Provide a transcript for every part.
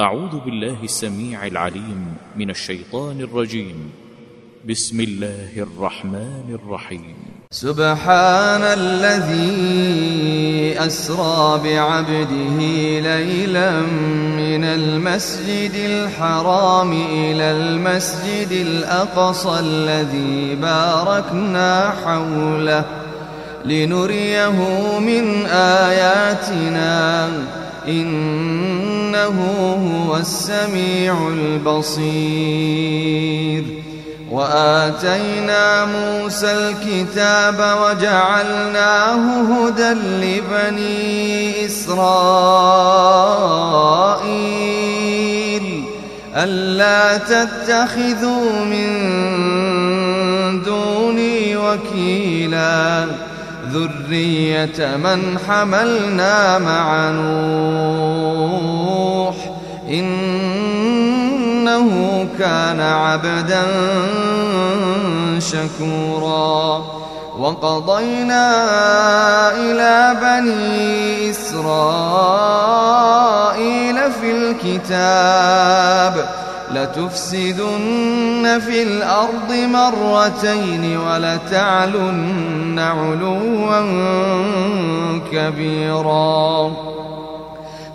أعوذ بالله السميع العليم من الشيطان الرجيم. بسم الله الرحمن الرحيم. سبحان الذي أسرى بعبده ليلا من المسجد الحرام إلى المسجد الأقصى الذي باركنا حوله لنريه من آياتنا. إنه هو السميع البصير. وآتينا موسى الكتاب وجعلناه هدى لبني إسرائيل. ألا تتخذوا من دوني وكيلاً ذرية من حملنا مع نوح إنه كان عبدا شكورا. وقضينا إلى بني إسرائيل في الكتاب لتفسدن في الأرض مرتين ولتعلن علوا كبيرا.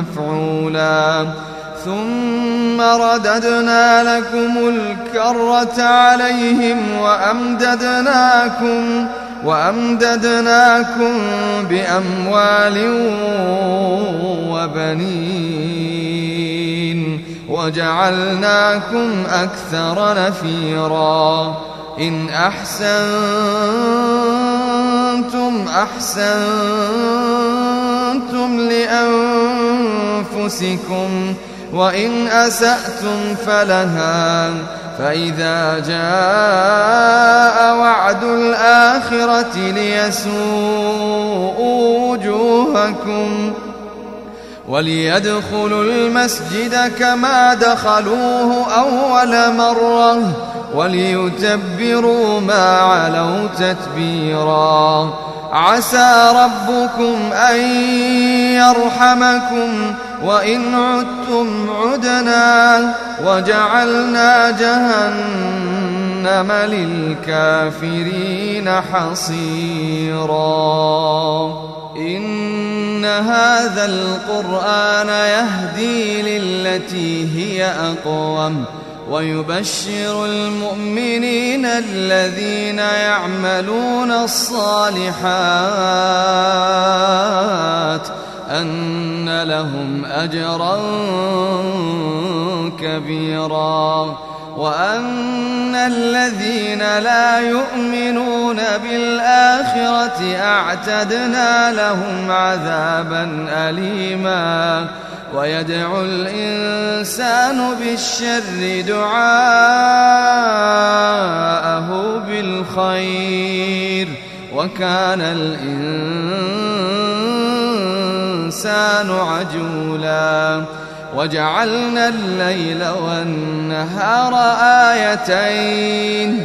مفعولا. ثم رددنا لكم الكرة عليهم وأمددناكم وأمددناكم بأموال وبنين. وجعلناكم أكثر نفيرا. إن أحسنتم أحسنتم لأنفسكم وإن أسأتم فلها فإذا جاء وعد الآخرة ليسوءوا وجوهكم وليدخلوا المسجد كما دخلوه أول مرة وليتبروا ما علوا تتبيرا عسى ربكم أن يرحمكم وإن عدتم عدنا وجعلنا جهنم للكافرين حصيرا. إن هذا القرآن يهدي للتي هي أقوم. ويبشر المؤمنين الذين يعملون الصالحات أن لهم أجرا كبيرا وأن الذين لا يؤمنون بالآخرة أعتدنا لهم عذابا أليما ويدعو الإنسان بالشر دعاءه بالخير. وكان الإنسان عجولا. وجعلنا الليل والنهار آيتين.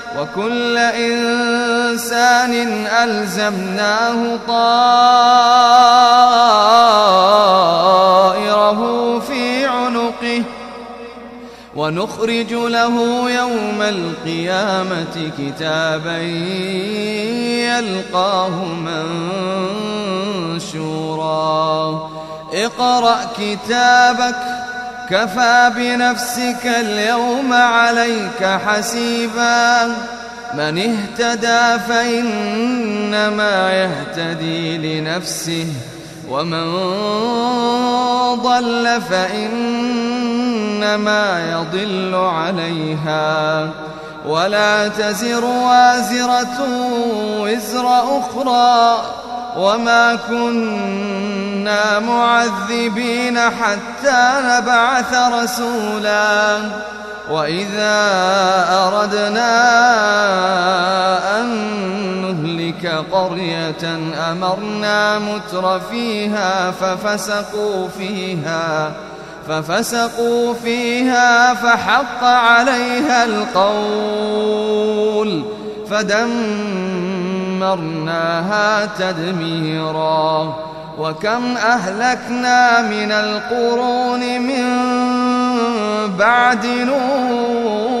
وكل إنسان ألزمناه طائره في عنقه ونخرج له يوم القيامة كتابا يلقاه منشورا. اقرأ كتابك كفى بنفسك اليوم عليك حسيبا. من اهتدى فإنما يهتدي لنفسه ومن ضل فإنما يضل عليها. ولا تزر وازرة وزر أخرى. وما كنا معذبين حتى نبعث رسولا. وإذا أردنا أن نهلك قرية أمرنا متر فيها ففسقوا فيها ففسقوا فيها فحق عليها القول. فدمرناها تدميرا. وكم أهلكنا من القرون من بعد نوح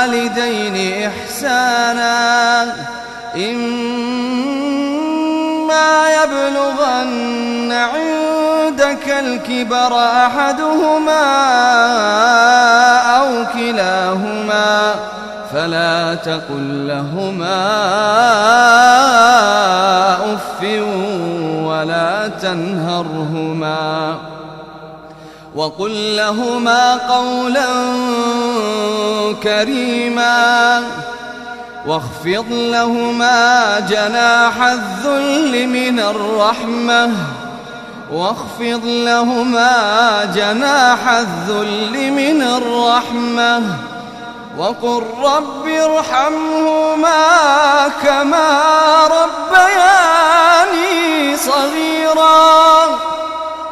وبالوالدين إحسانا. إما يبلغن عندك الكبر أحدهما أو كلاهما فلا تقل لهما أف ولا تنهرهما. وقل لهما قولا كريما واخفض لهما جناح الذل من الرحمة واخفض لهما جناح الذل من الرحمة وقل رب ارحمهما كما ربياني صغيرا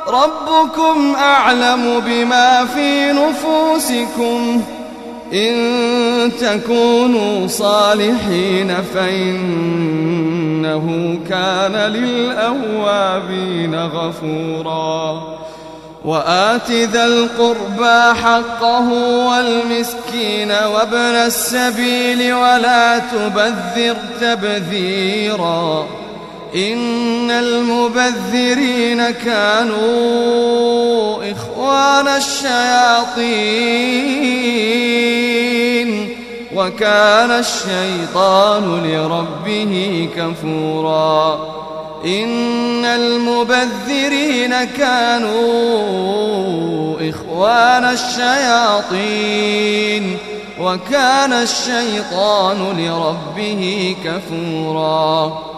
ربكم أعلم بما في نفوسكم. إن تكونوا صالحين فإنه كان للأوابين غفورا. وآت ذا القربى حقه والمسكين وابن السبيل ولا تبذر تبذيرا. إن المبذرين كانوا إخوان الشياطين وكان الشيطان لربه كفورا. إن المبذرين كانوا إخوان الشياطين وكان الشيطان لربه كفورا.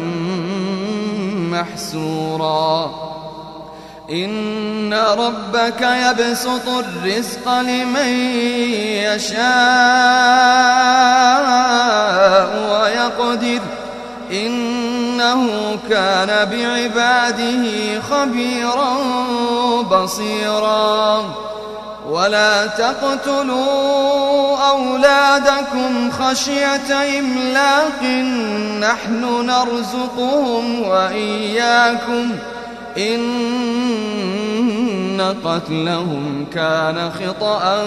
محسورا. إن ربك يبسط الرزق لمن يشاء ويقدر. إنه كان بعباده خبيرا بصيرا. ولا تقتلوا أولادكم خشية إملاق نحن نرزقهم وإياكم إن قتلهم كان خطأ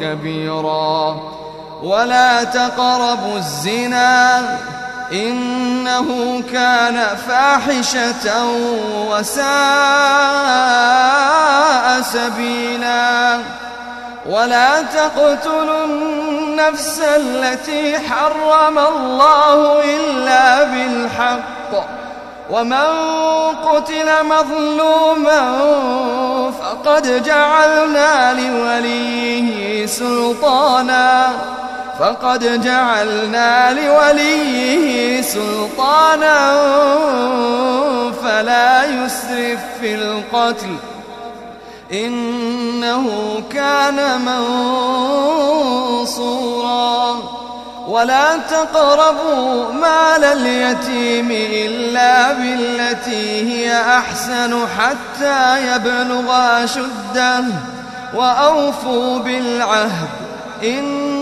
كبيرا ولا تقربوا الزنا إنه كان فاحشة وساء سبيلا. ولا تقتلوا النفس التي حرم الله إلا بالحق. ومن قتل مظلوما فقد جعلنا لوليه سلطانا. فقد جعلنا لوليه سلطانا فلا يسرف في القتل. إنه كان منصورا. ولا تقربوا مال اليتيم إلا بالتي هي أحسن حتى يبلغ أشده. وأوفوا بالعهد. إن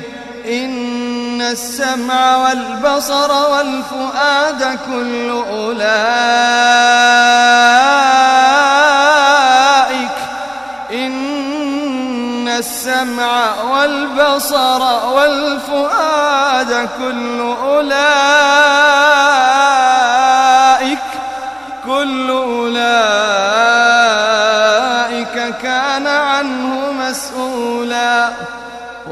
إن السمع والبصر والفؤاد كل أولئك. إن السمع والبصر والفؤاد كل أولئك.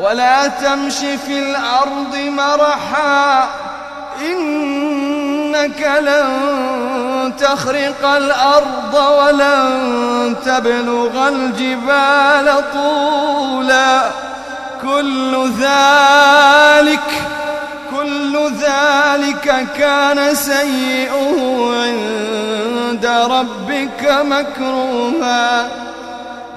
ولا تمش في الأرض مرحا إنك لن تخرق الأرض ولن تبلغ الجبال طولا. كل ذلك كل ذلك كان سيئه عند ربك مكروها.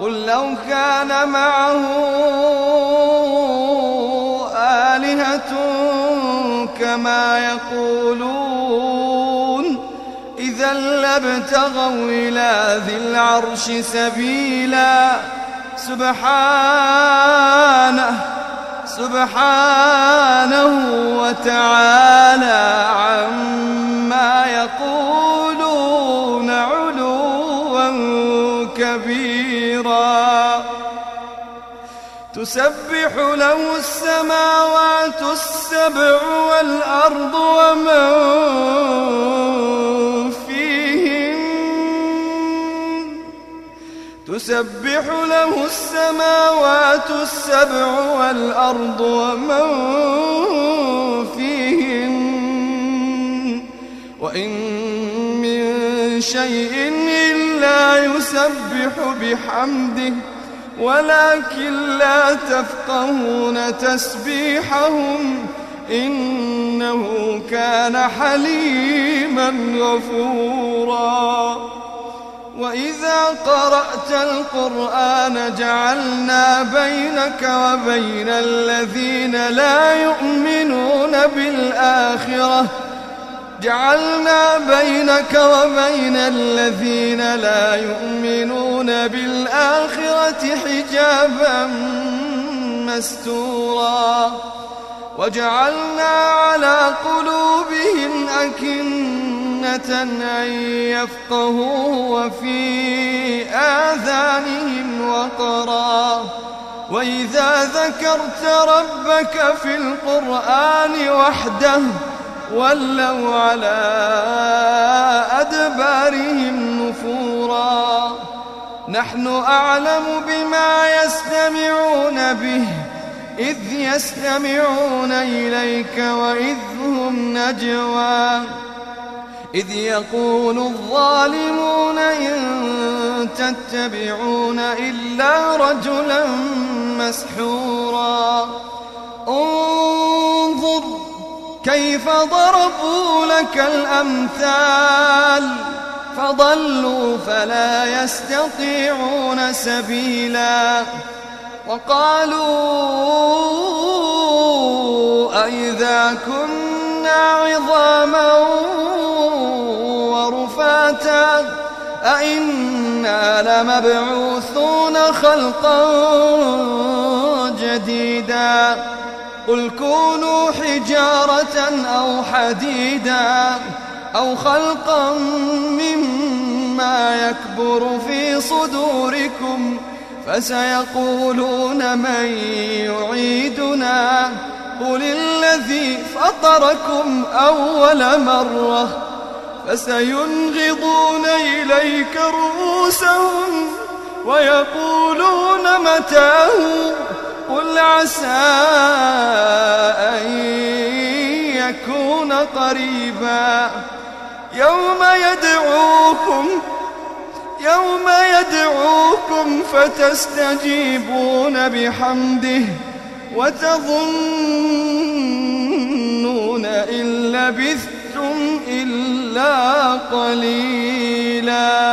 قل لو كان معه آلهة كما يقولون إذا لابتغوا إلى ذي العرش سبيلا. سبحانه سبحانه وتعالى عما تسبح له السماوات السبع والأرض ومن فيهن. تسبح له السماوات السبع والأرض ومن فيهن. وإن من شيء إلا يسبح بحمده. ولكن لا تفقهون تسبيحهم إنه كان حليما غفورا. وإذا قرأت القرآن جعلنا بينك وبين الذين لا يؤمنون بالآخرة جعلنا بينك وبين الذين لا يؤمنون بالآخرة حجابا مستورا. وجعلنا على قلوبهم أكنة أن يفقهوا وفي آذانهم وقرا. وإذا ذكرت ربك في القرآن وحده ولوا على أدبارهم نفورا. نحن أعلم بما يستمعون به إذ يستمعون إليك وإذ هم نجوى. إذ يقول الظالمون إن تتبعون إلا رجلا مسحورا. انظر كيف ضربوا لك الأمثال؟ فضلوا فلا يستطيعون سبيلا. وقالوا أئذا كنا عظاما ورفاتا أئنا لمبعوثون خلقا جديدا. قل كونوا حجارة أو حديدا أو خلقا مما يكبر في صدوركم فسيقولون من يعيدنا قل الذي فطركم أول مرة فسينغضون إليك رؤوسهم ويقولون متاه قل عسى أن يكون قريبا. يوم يدعوكم يوم يدعوكم فتستجيبون بحمده وتظنون إن لبثتم إلا قليلاً.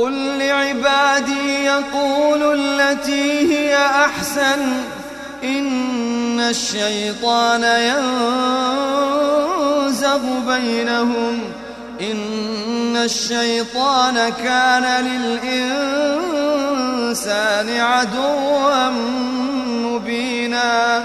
وقل لعبادي يقولوا التي هي أحسن إن الشيطان ينزغ بينهم إن الشيطان كان للإنسان عدوا مبيناً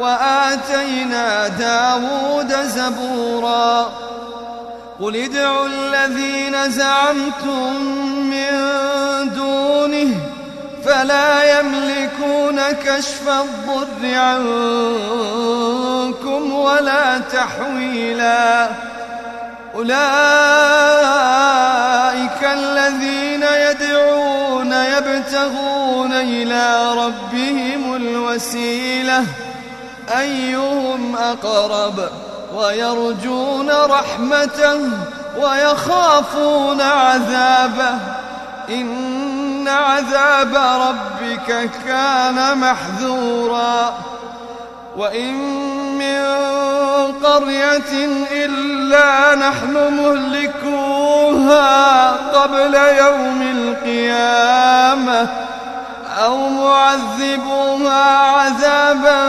وآتينا داود زبورا. قل ادعوا الذين زعمتم من دونه فلا يملكون كشف الضر عنكم ولا تحويلا. أولئك الذين يدعون يبتغون إلى ربهم الوسيلة. أيهم أقرب ويرجون رحمته ويخافون عذابه إن عذاب ربك كان محذورا وإن من قرية إلا نحن مهلكوها قبل يوم القيامة أو معذبوها عذابا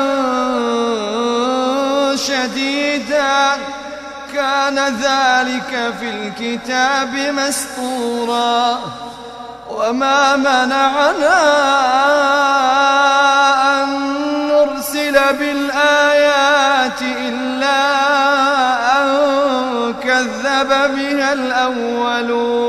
شديدا. كان ذلك في الكتاب مسطورا. وما منعنا أن نرسل بالآيات إلا أن كذب بها الأولون.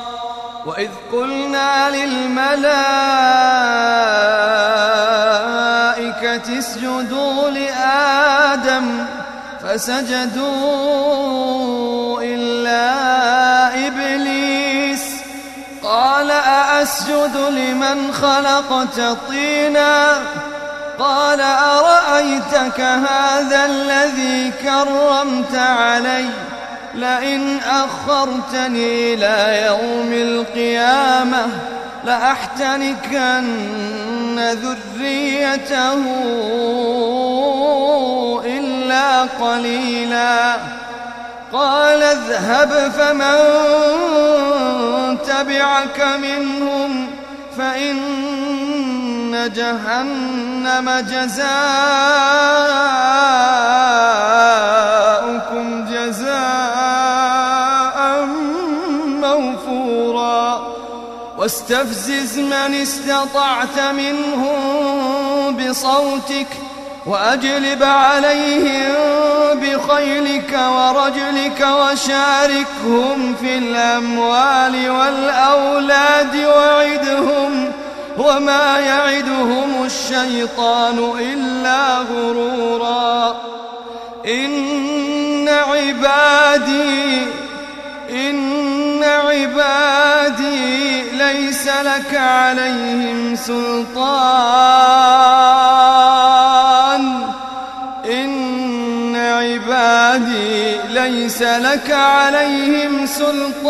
للملائكة اسجدوا لآدم فسجدوا إلا إبليس. قال أأسجد لمن خلقت طينا؟ قال أرأيتك هذا الذي كرمت علي؟ لئن أخرتني إلى يوم القيامة لأحتنكن ذريته إلا قليلا. قال اذهب فمن تبعك منهم فإن جهنم جزاؤكم واستفزز من استطعت منهم بصوتك وأجلب عليهم بخيلك ورجلك وشاركهم في الأموال والأولاد وعدهم وما يعدهم الشيطان إلا غرورا. إن عبادي إن عبادي ليس لك عليهم سلطان. إن عبادي ليس لك عليهم سلطان.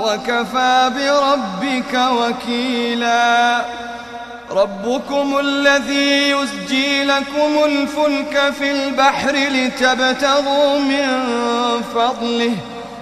وكفى بربك وكيلا. ربكم الذي يسجي لكم الفلك في البحر لتبتغوا من فضله.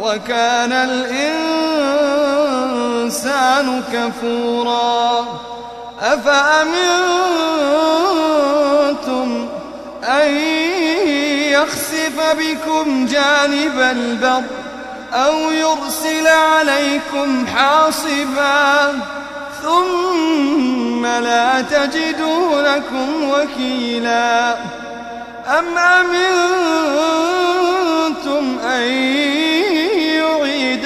وكان الإنسان كفورا. أفأمنتم أن يخسف بكم جانب البر أو يرسل عليكم حاصبا؟ ثم لا تجدوا لكم وكيلا. أم أمنتم أن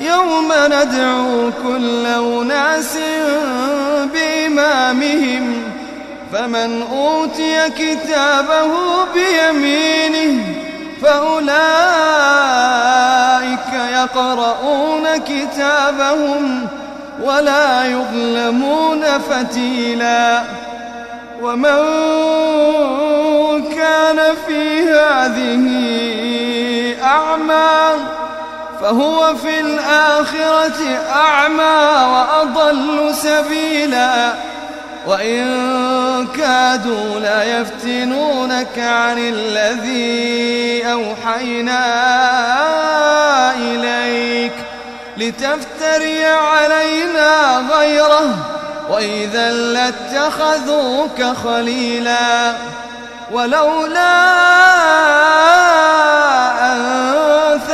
يوم ندعو كل أناس بإمامهم فمن أوتي كتابه بيمينه فأولئك يقرؤون كتابهم ولا يظلمون فتيلا. ومن كان في هذه أعمى فهو في الآخرة أعمى وأضل سبيلا. وإن كادوا ليفتنونك عن الذي أوحينا إليك. لتفتري علينا غيره وإذا لاتخذوك خليلا. ولولا أن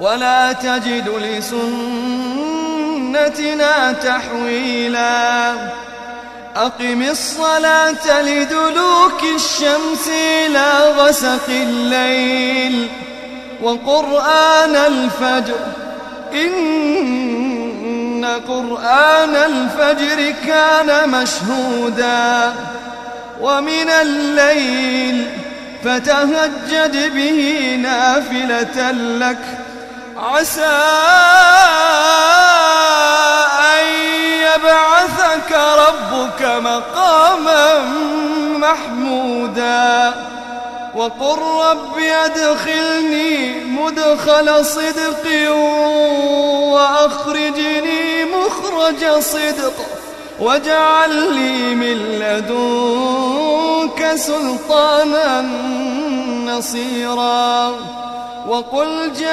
ولا تجد لسنتنا تحويلا. أقم الصلاة لدلوك الشمس إلى غسق الليل. وقرآن الفجر إن قرآن الفجر كان مشهودا. ومن الليل فتهجد به نافلة لك. عسى أن يبعثك ربك مقاما محمودا. وقل رب أدخلني مدخل صدق وأخرجني مخرج صدق واجعل لي من لدنك سلطانا نصيرا. وقل جاء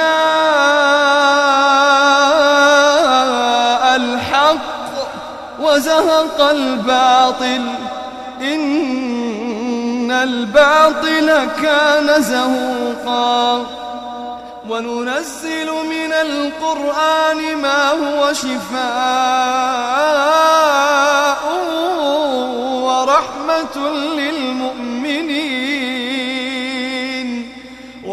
الحق وزهق الباطل إن الباطل كان زهوقا. وننزل من القرآن ما هو شفاء ورحمة للمؤمنين.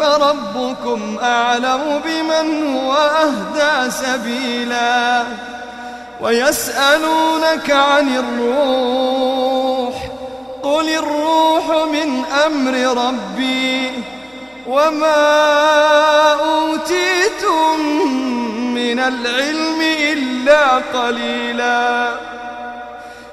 فربكم أعلم بمن هو أهدى سبيلا ويسألونك عن الروح قل الروح من أمر ربي وما أوتيتم من العلم إلا قليلا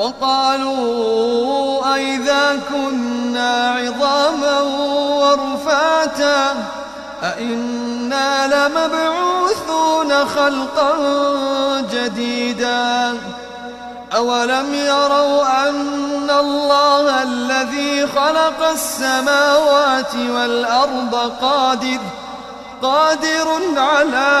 وقالوا أئذا كنا عظاما ورفاتا أئنا لمبعوثون خلقا جديدا أولم يروا أن الله الذي خلق السماوات والأرض قادر قادر على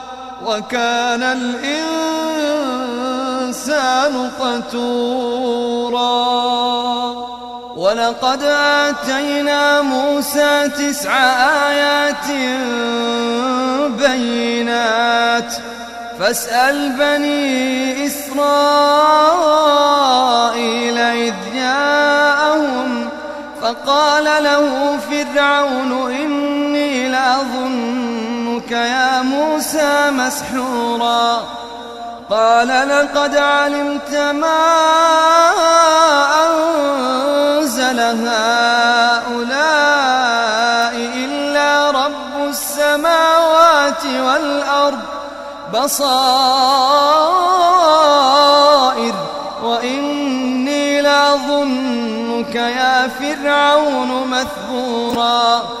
وكان الإنسان قتورا. ولقد آتينا موسى تسع آيات بينات. فاسأل بني إسرائيل إذ جاءهم فقال له فرعون إني يا موسى مسحورا. قال لقد علمت ما أنزل هؤلاء إلا رب السماوات والأرض بصائر وإني لأظنك يا فرعون مثبورا.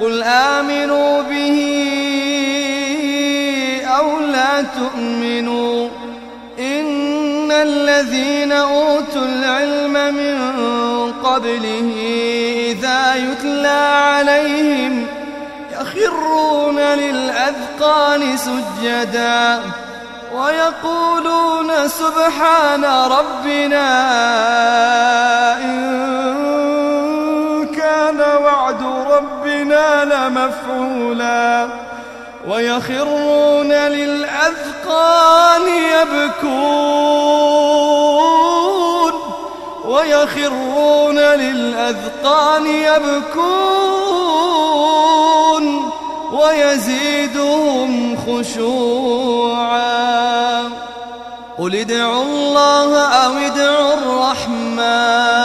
قل آمنوا به أو لا تؤمنوا إن الذين أوتوا العلم من قبله إذا يتلى عليهم يخرون للأذقان سجدا ويقولون سبحان ربنا إن ربنا لمفعولا ويخرون للأذقان يبكون ويخرون للأذقان يبكون ويزيدهم خشوعا قل ادعوا الله أو ادعوا الرحمن